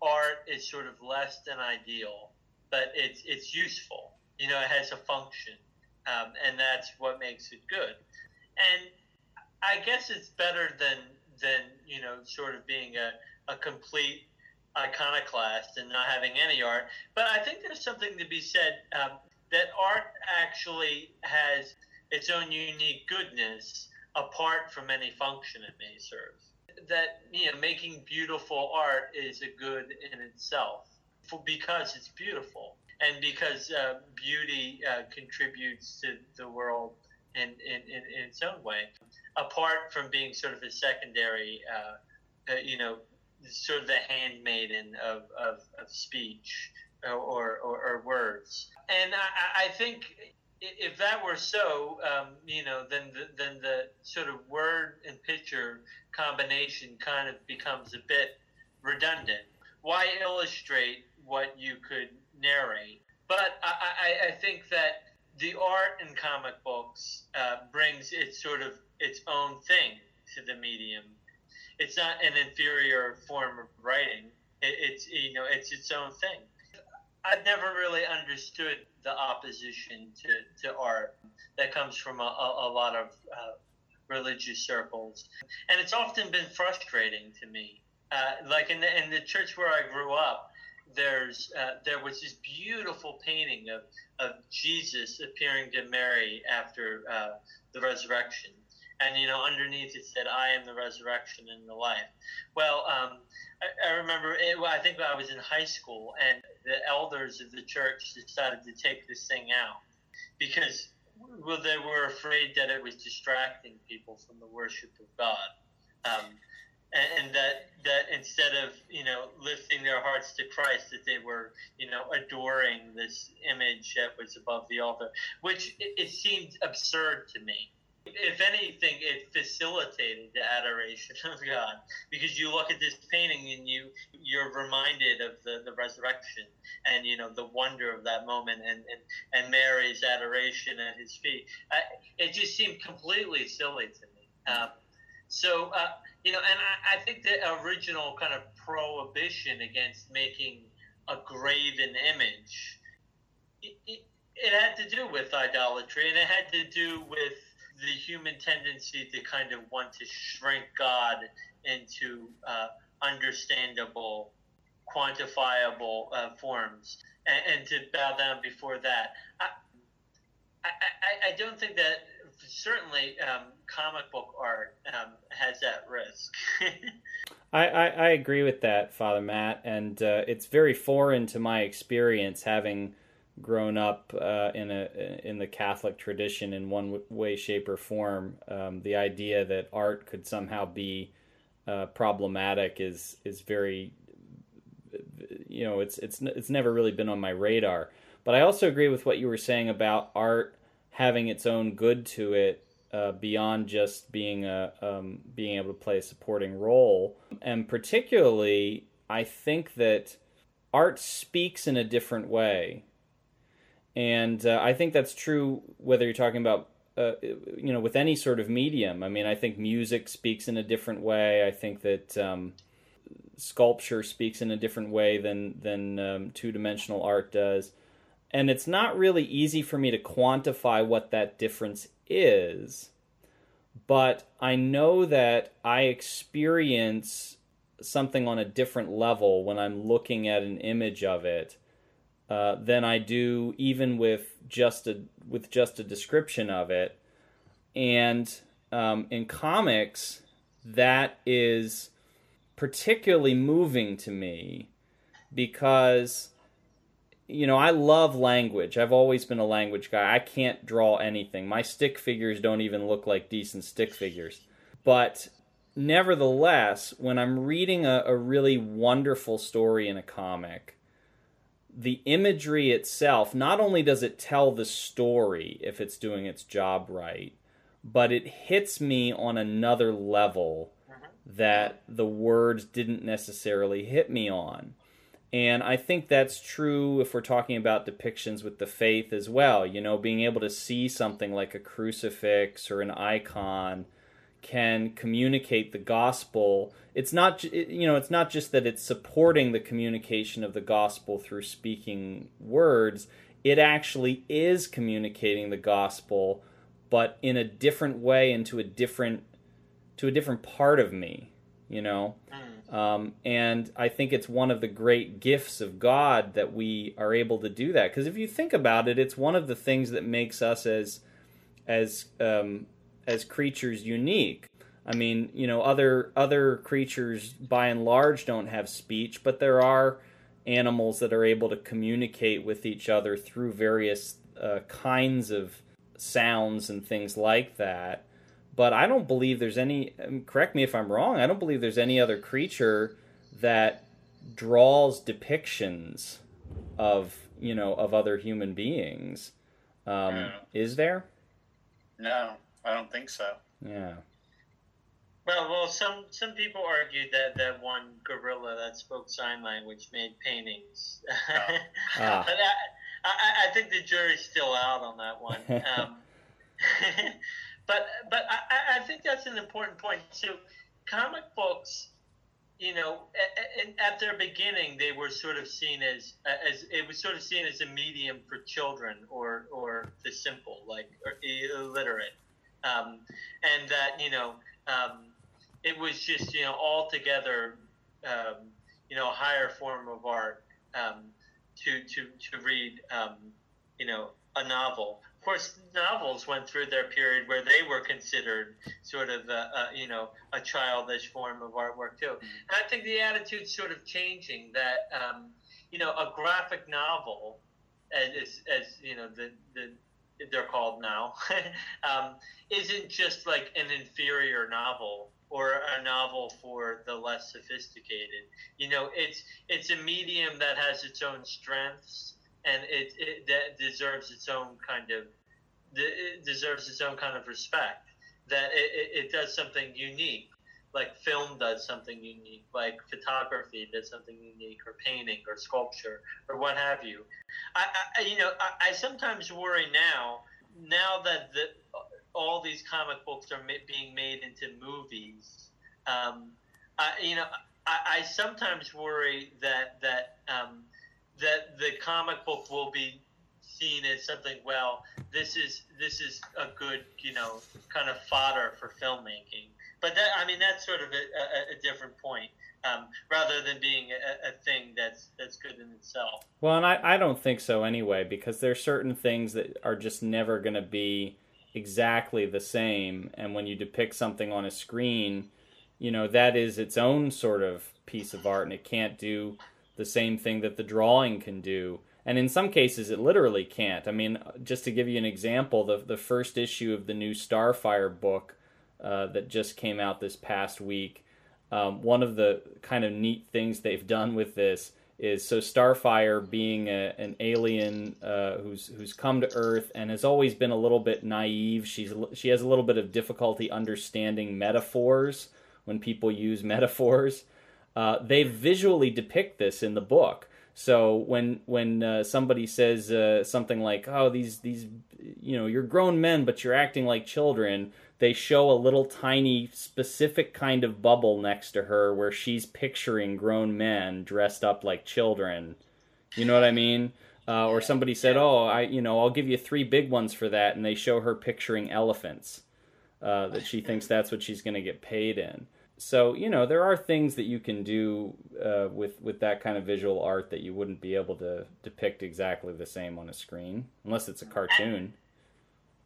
art is sort of less than ideal, but it's it's useful. You know, it has a function, um, and that's what makes it good. And I guess it's better than than you know sort of being a, a complete iconoclast and not having any art. But I think there's something to be said um, that art actually has its own unique goodness apart from any function it may serve. That you know making beautiful art is a good in itself for, because it's beautiful and because uh, beauty uh, contributes to the world in, in, in, in its own way apart from being sort of a secondary, uh, uh, you know, sort of the handmaiden of, of, of speech or, or, or, words. And I, I, think if that were so, um, you know, then the, then the sort of word and picture combination kind of becomes a bit redundant. Why illustrate what you could narrate? But I, I, I think that the art in comic books uh, brings its sort of its own thing to the medium. It's not an inferior form of writing. It, it's you know it's its own thing. I've never really understood the opposition to, to art that comes from a, a, a lot of uh, religious circles, and it's often been frustrating to me. Uh, like in the in the church where I grew up, there's uh, there was this beautiful painting of of Jesus appearing to Mary after uh, the resurrection, and you know underneath it said i am the resurrection and the life. Well um, I, I, remember it, i think i was in high school and the elders of the church decided to take this thing out because well they were afraid that it was distracting people from the worship of god. Um, and, and, that that instead of you know lifting their hearts to Christ, that they were you know adoring this image that was above the altar, which it, it seemed absurd to me if anything, it facilitated the adoration of God because you look at this painting and you you're reminded of the, the resurrection and you know the wonder of that moment and and, and Mary's adoration at His feet. I, it just seemed completely silly to me. Um, so uh, you know, and I, I think the original kind of prohibition against making a graven image. It, it, it had to do with idolatry and it had to do with the human tendency to kind of want to shrink God into uh, understandable, quantifiable uh, forms and, and, to bow down before that. I, I, I don't think that certainly um, comic book art um, has that risk. I, I, I, agree with that, Father Matt, and uh, it's very foreign to my experience having grown up uh, in a in the Catholic tradition in one way, shape, or form, um, the idea that art could somehow be uh, problematic is is very, you know, it's it's it's never really been on my radar. But I also agree with what you were saying about art having its own good to it uh, beyond just being a um, being able to play a supporting role, and particularly, I think that art speaks in a different way and uh, I think that's true whether you're talking about uh, you know with any sort of medium. I mean, I think music speaks in a different way. I think that um, sculpture speaks in a different way than than um, two dimensional art does, and it's not really easy for me to quantify what that difference is. But I know that I experience something on a different level when I'm looking at an image of it uh, than I do even with just a with just a description of it. And um, in comics, that is particularly moving to me because you know I love language. I've always been a language guy. I can't draw anything. My stick figures don't even look like decent stick figures. But nevertheless, when I'm reading a, a really wonderful story in a comic the imagery itself, not only does it tell the story if it's doing its job right, but it hits me on another level mm-hmm. that the words didn't necessarily hit me on. And I think that's true if we're talking about depictions with the faith as well. You know, being able to see something like a crucifix or an icon can communicate the gospel it's not you know it's not just that it's supporting the communication of the gospel through speaking words it actually is communicating the gospel but in a different way into a different to a different part of me you know mm. um, and i think it's one of the great gifts of god that we are able to do that because if you think about it it's one of the things that makes us as as um, as creatures unique. I mean, you know, other other creatures by and large don't have speech, but there are animals that are able to communicate with each other through various uh, kinds of sounds and things like that. But I don't believe there's any. Um, correct me if I'm wrong. I don't believe there's any other creature that draws depictions of you know of other human beings. Um. Is there? No. I don't think so. Yeah. Well, well, some some people argued that that one gorilla that spoke sign language made paintings. Oh. ah. but I, I, I, think the jury's still out on that one. Um, but but I, I think that's an important point. So, comic books, you know, at, at their beginning, they were sort of seen as as it was sort of seen as a medium for children or or the simple, like or illiterate um, and that you know um, it was just you know altogether um, you know a higher form of art um, to to to read um, you know a novel. Of course, novels went through their period where they were considered sort of a, a you know a childish form of artwork too. And I think the attitude's sort of changing that um, you know a graphic novel as, as you know the the they're called now, um, isn't just like an inferior novel or a novel for the less sophisticated. You know, it's it's a medium that has its own strengths and it, it that deserves its own kind of it deserves its own kind of respect. that it, it, it does something unique like film does something unique, like photography does something unique, or painting, or sculpture, or what have you. I, I you know, I, I, sometimes worry now, now that the, all these comic books are ma- being made into movies. Um, I, you know, I, I, sometimes worry that that um, that the comic book will be seen as something. Well, this is this is a good, you know, kind of fodder for filmmaking but that I mean that's sort of a, a, a different point. Um, rather than being a, a, thing that's that's good in itself. Well, and I, I don't think so anyway, because there are certain things that are just never going to be exactly the same, and when you depict something on a screen, you know that is its own sort of piece of art, and it can't do the same thing that the drawing can do. And in some cases, it literally can't. I mean, just to give you an example, the the first issue of the new Starfire book uh, that just came out this past week. Um, one of the kind of neat things they've done with this is so Starfire being a, an alien uh, who's who's come to Earth and has always been a little bit naive. She's she has a little bit of difficulty understanding metaphors when people use metaphors. Uh, they visually depict this in the book. So when when uh, somebody says uh, something like, "Oh, these these you know, you're grown men, but you're acting like children," they show a little tiny specific kind of bubble next to her where she's picturing grown men dressed up like children. You know what I mean? Uh, or somebody said, "Oh, I, you know, I'll give you three big ones for that," and they show her picturing elephants. Uh, that she thinks that's what she's going to get paid in. So you know, there are things that you can do uh, with with that kind of visual art that you wouldn't be able to depict exactly the same on a screen, unless it's a cartoon.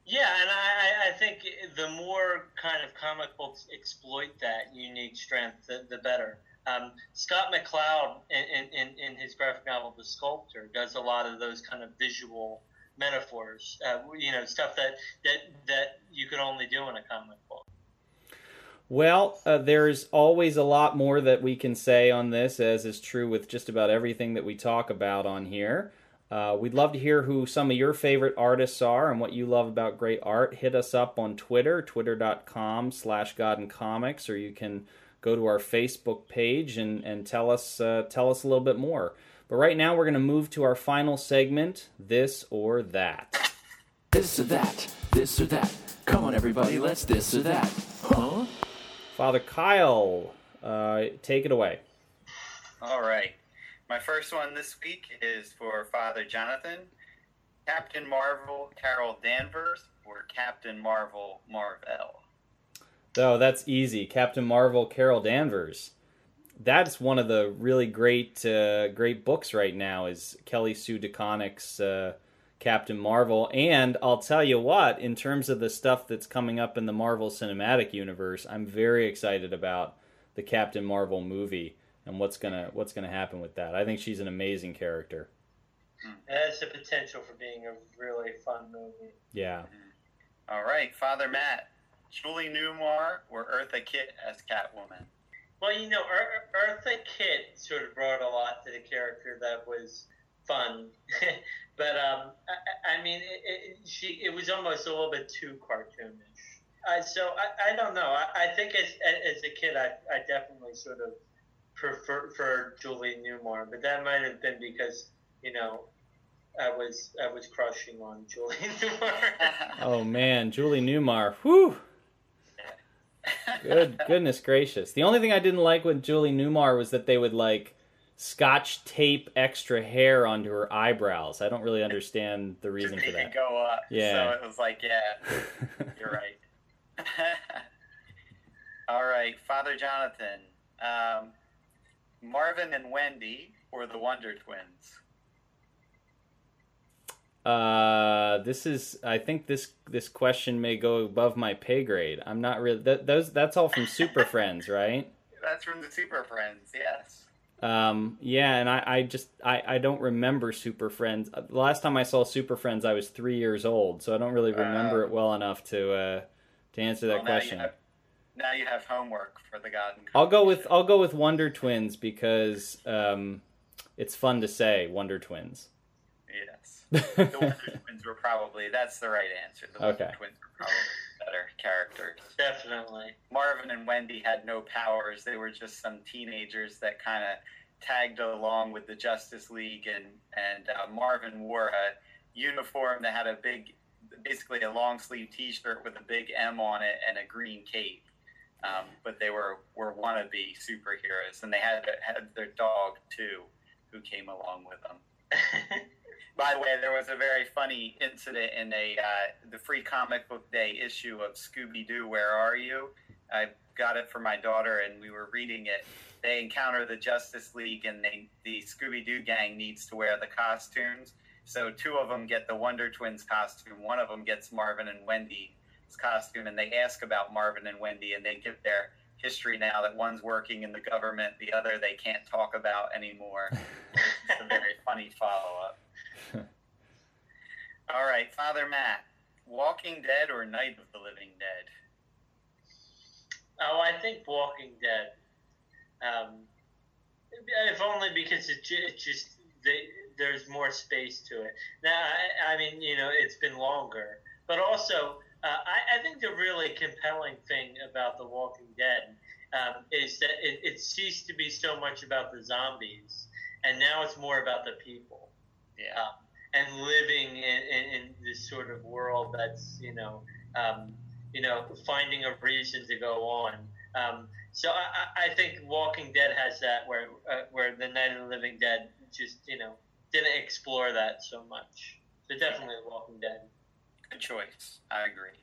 Yeah, and I, I think the more kind of comic books exploit that unique strength, the, the better. Um, Scott McCloud, in, in, in, his graphic novel The Sculptor, does a lot of those kind of visual metaphors. Uh, you know, stuff that, that that you could only do in a comic book. Well, uh, there's always a lot more that we can say on this, as is true with just about everything that we talk about on here. Uh, we'd love to hear who some of your favorite artists are and what you love about great art. Hit us up on Twitter, twitter.com slash Comics, or you can go to our Facebook page and, and tell us uh, tell us a little bit more. But right now we're going to move to our final segment, This or That. This or that, this or that. Come on, everybody, let's this or that. Huh? Father Kyle, uh, take it away. All right. My first one this week is for Father Jonathan. Captain Marvel Carol Danvers or Captain Marvel Marvel? Oh, that's easy. Captain Marvel Carol Danvers. That's one of the really great uh, great books right now is Kelly Sue DeConnick's uh, Captain Marvel. And I'll tell you what, in terms of the stuff that's coming up in the Marvel Cinematic Universe, I'm very excited about the Captain Marvel movie and what's gonna what's gonna happen with that. I think she's an amazing character. Mm-hmm. It has the potential for being a really fun movie. Yeah. Mm-hmm. All right, Father Matt, Julie Newmar or Eartha Kitt as Catwoman. Well, you know, Eartha Kitt sort of brought a lot to the character that was fun, but um, I, I mean, it, it, she it was almost a little bit too cartoonish. Uh, so I, I don't know. I, I think as as a kid, I, I definitely sort of prefer Julie Newmar, but that might have been because you know I was I was crushing on Julie Newmar. oh man, Julie Newmar, whew. Good goodness gracious. The only thing I didn't like with Julie Newmar was that they would like scotch tape extra hair onto her eyebrows. I don't really understand the reason for that. Go up. Yeah. So it was like, yeah, you're right. All right, Father Jonathan. Um, Marvin and Wendy or the Wonder Twins? Uh, this is. I think this this question may go above my pay grade. I'm not really. That, those that's all from Super Friends, right? That's from the Super Friends. Yes. Um. Yeah, and I, I just I, I don't remember Super Friends. Uh, the last time I saw Super Friends, I was three years old, so I don't really remember uh, it well enough to uh to answer that well, question. You have, now you have homework for the God. I'll go with I'll go with Wonder Twins because um, it's fun to say Wonder Twins. Yes, the Wonder Twins were probably that's the right answer. The Wonder okay. Twins were probably better characters. Definitely. Marvin and Wendy had no powers. They were just some teenagers that kind of tagged along with the Justice League, and and uh, Marvin wore a uniform that had a big, basically a long sleeve T-shirt with a big M on it and a green cape. Um, but they were were wannabe superheroes, and they had had their dog too, who came along with them. By the way, there was a very funny incident in a uh, the free comic book day issue of Scooby Doo. Where are you? I got it for my daughter, and we were reading it. They encounter the Justice League, and they, the Scooby Doo gang needs to wear the costumes. So two of them get the Wonder Twins costume. One of them gets Marvin and Wendy's costume, and they ask about Marvin and Wendy, and they give their history now that one's working in the government, the other they can't talk about anymore. it's a very funny follow up. All right, Father Matt, Walking Dead or Night of the Living Dead? Oh, I think Walking Dead. Um, if only because it, it just they, there's more space to it. Now, I, I mean, you know, it's been longer, but also uh, I, I think the really compelling thing about The Walking Dead um, is that it, it ceased to be so much about the zombies, and now it's more about the people. Yeah. Um, and living in, in, in this sort of world that's you know um, you know finding a reason to go on. Um, so I, I think Walking Dead has that where uh, where the Night of the Living Dead just you know didn't explore that so much. So definitely Walking Dead. Good choice. I agree.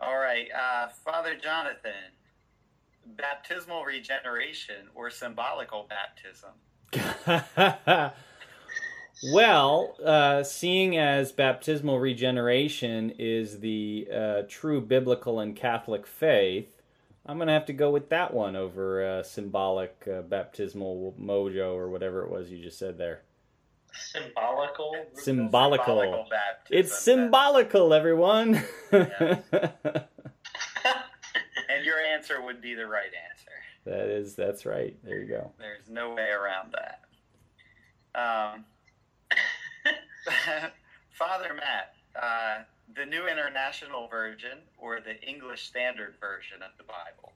All right, uh, Father Jonathan, baptismal regeneration or symbolical baptism? well, uh, seeing as baptismal regeneration is the uh, true biblical and Catholic faith, I'm going to have to go with that one over uh, symbolic uh, baptismal mojo or whatever it was you just said there. Symbolical. Symbolical. Symbolical baptism. It's symbolical, everyone. Yes. and your answer would be the right answer. that is, that's right. There you go. There's no way around that. Um, Father Matt, uh, the New International Version or the English Standard Version of the Bible?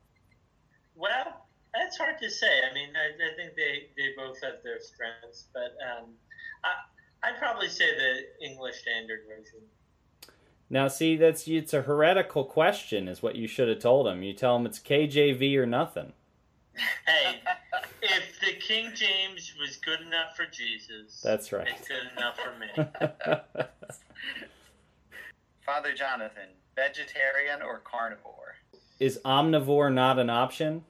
Well, that's hard to say. I mean, I, I think they, they both have their strengths, but um, I, I'd probably say the English Standard Version. Now, see, that's it's a heretical question, is what you should have told him. You tell him it's KJV or nothing. Hey, if the King James was good enough for Jesus, That's right. it's good enough for me. Father Jonathan, vegetarian or carnivore? is omnivore not an option?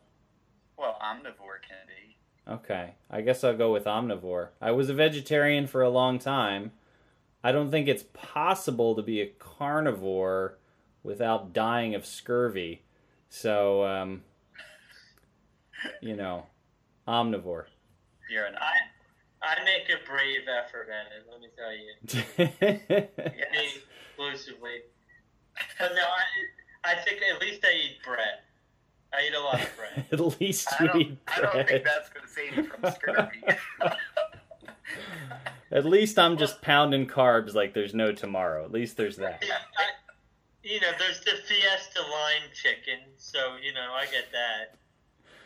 Well, omnivore can be. Okay, I guess I'll go with omnivore. I was a vegetarian for a long time. I don't think it's possible to be a carnivore without dying of scurvy. So, um, you know, omnivore. You're an I, I make a brave effort at it, let me tell you. yes. Exclusively. But no, I, I think at least I eat bread. I eat a lot of bread. At least I you don't, eat I don't think bread. that's going to save you from scurvy. At least I'm just pounding carbs like there's no tomorrow. At least there's that. Yeah, I, you know, there's the Fiesta lime chicken, so you know I get that.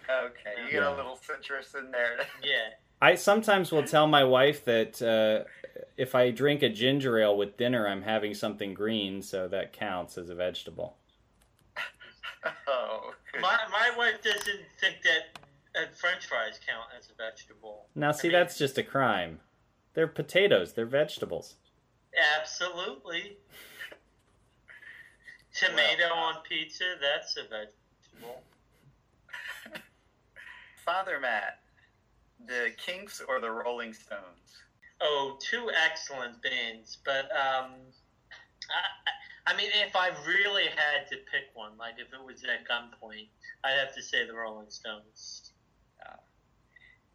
Okay, you get Yeah. a little citrus in there. Yeah. I sometimes will tell my wife that uh, if I drink a ginger ale with dinner, I'm having something green, so that counts as a vegetable. oh, My my wife doesn't think that uh, French fries count as a vegetable. Now, see, I mean- that's just a crime. They're potatoes. They're vegetables. Absolutely. Tomato on pizza, that's a vegetable. Father Matt, the Kinks or the Rolling Stones? Oh, two excellent bands, but um, I, I mean, if I really had to pick one, like if it was at gunpoint, I'd have to say the Rolling Stones.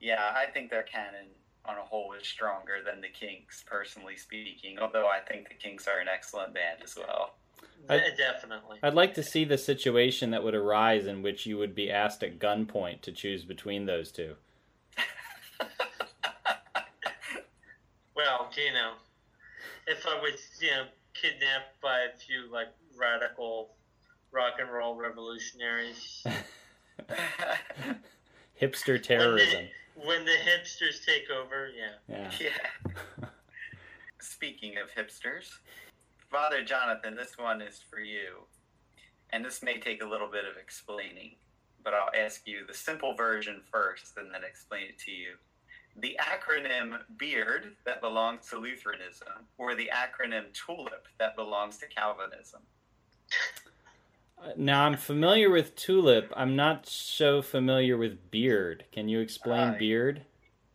Yeah, I think their canon on a whole is stronger than the Kinks, personally speaking. Although I think the Kinks are an excellent band as well. I- De- definitely. I'd like to see the situation that would arise in which you would be asked at gunpoint to choose between those two. Well, you know, if I was, you know, kidnapped by a few like radical rock and roll revolutionaries. Hipster terrorism. When the, when the hipsters take over, yeah. Yeah. Yeah. Speaking of hipsters, Father Jonathan, this one is for you. And this may take a little bit of explaining, but I'll ask you the simple version first and then explain it to you. The acronym BEARD that belongs to Lutheranism, or the acronym TULIP that belongs to Calvinism? Now I'm familiar with tulip. I'm not so familiar with beard. Can you explain Uh, beard?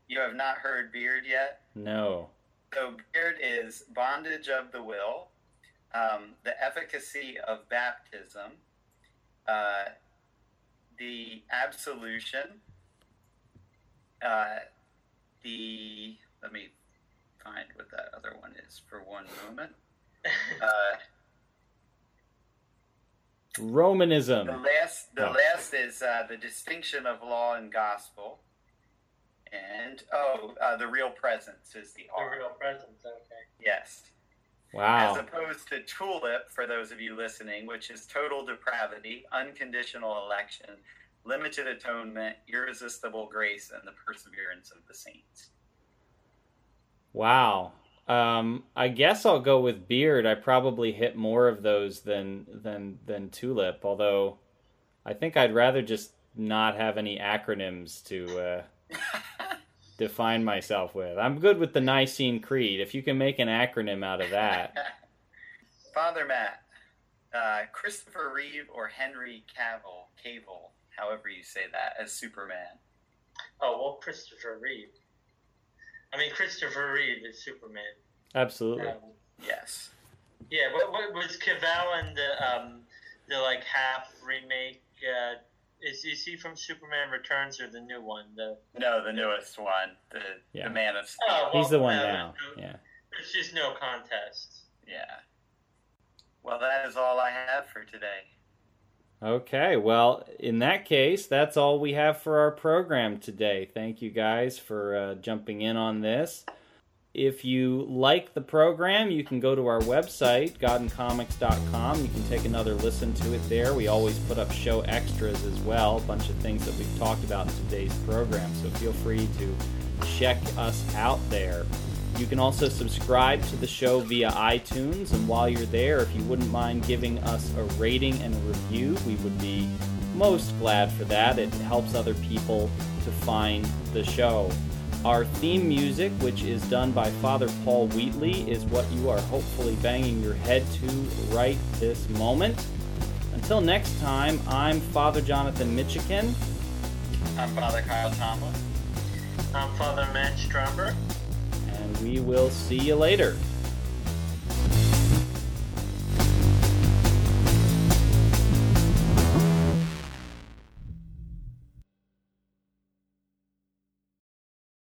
You have not heard BEARD yet? No. So beard is bondage of the will, um, the efficacy of baptism, uh, the absolution, uh, the let me find what that other one is for one moment. Uh, the Romanism. last, the Oh. last is uh, the distinction of law and gospel, and oh, uh, the real presence is the the real presence. Okay. Yes. As opposed to tulip, for those of you listening, which is total depravity, unconditional election, limited atonement, irresistible grace, and the perseverance of the saints. Wow. Um, I guess I'll go with beard. I probably hit more of those than than than tulip. Although, I think I'd rather just not have any acronyms to uh, define myself with. I'm good with the Nicene Creed. If you can make an acronym out of that, Father Matt, uh, Christopher Reeve or Henry Cavill, Cavill, however you say that, as Superman. Oh well, Christopher Reeve. I mean, Christopher Reeve is Superman. absolutely. Um, Yes. yeah, what, what was Cavill in the um, the like half remake? Uh, is is he from Superman Returns or the new one? The No, the newest one, the Yeah. the Man of Steel. Oh, well, He's the one uh, now. Yeah. There's just no contest. Yeah. Well, that is all I have for today. Okay, well, in that case, that's all we have for our program today. Thank you guys for uh, jumping in on this. If you like the program, you can go to our website, godandcomics.com. You can take another listen to it there. We always put up show extras as well, a bunch of things that we've talked about in today's program, so feel free to check us out there. You can also subscribe to the show via iTunes, and while you're there, if you wouldn't mind giving us a rating and a review, we would be most glad for that. It helps other people to find the show. Our theme music, which is done by Father Paul Wheatley, is what you are hopefully banging your head to right this moment. Until next time, I'm Father Jonathan Mitchican. I'm Father Kyle Tomlin. I'm Father Matt Stromberg. and we will see you later.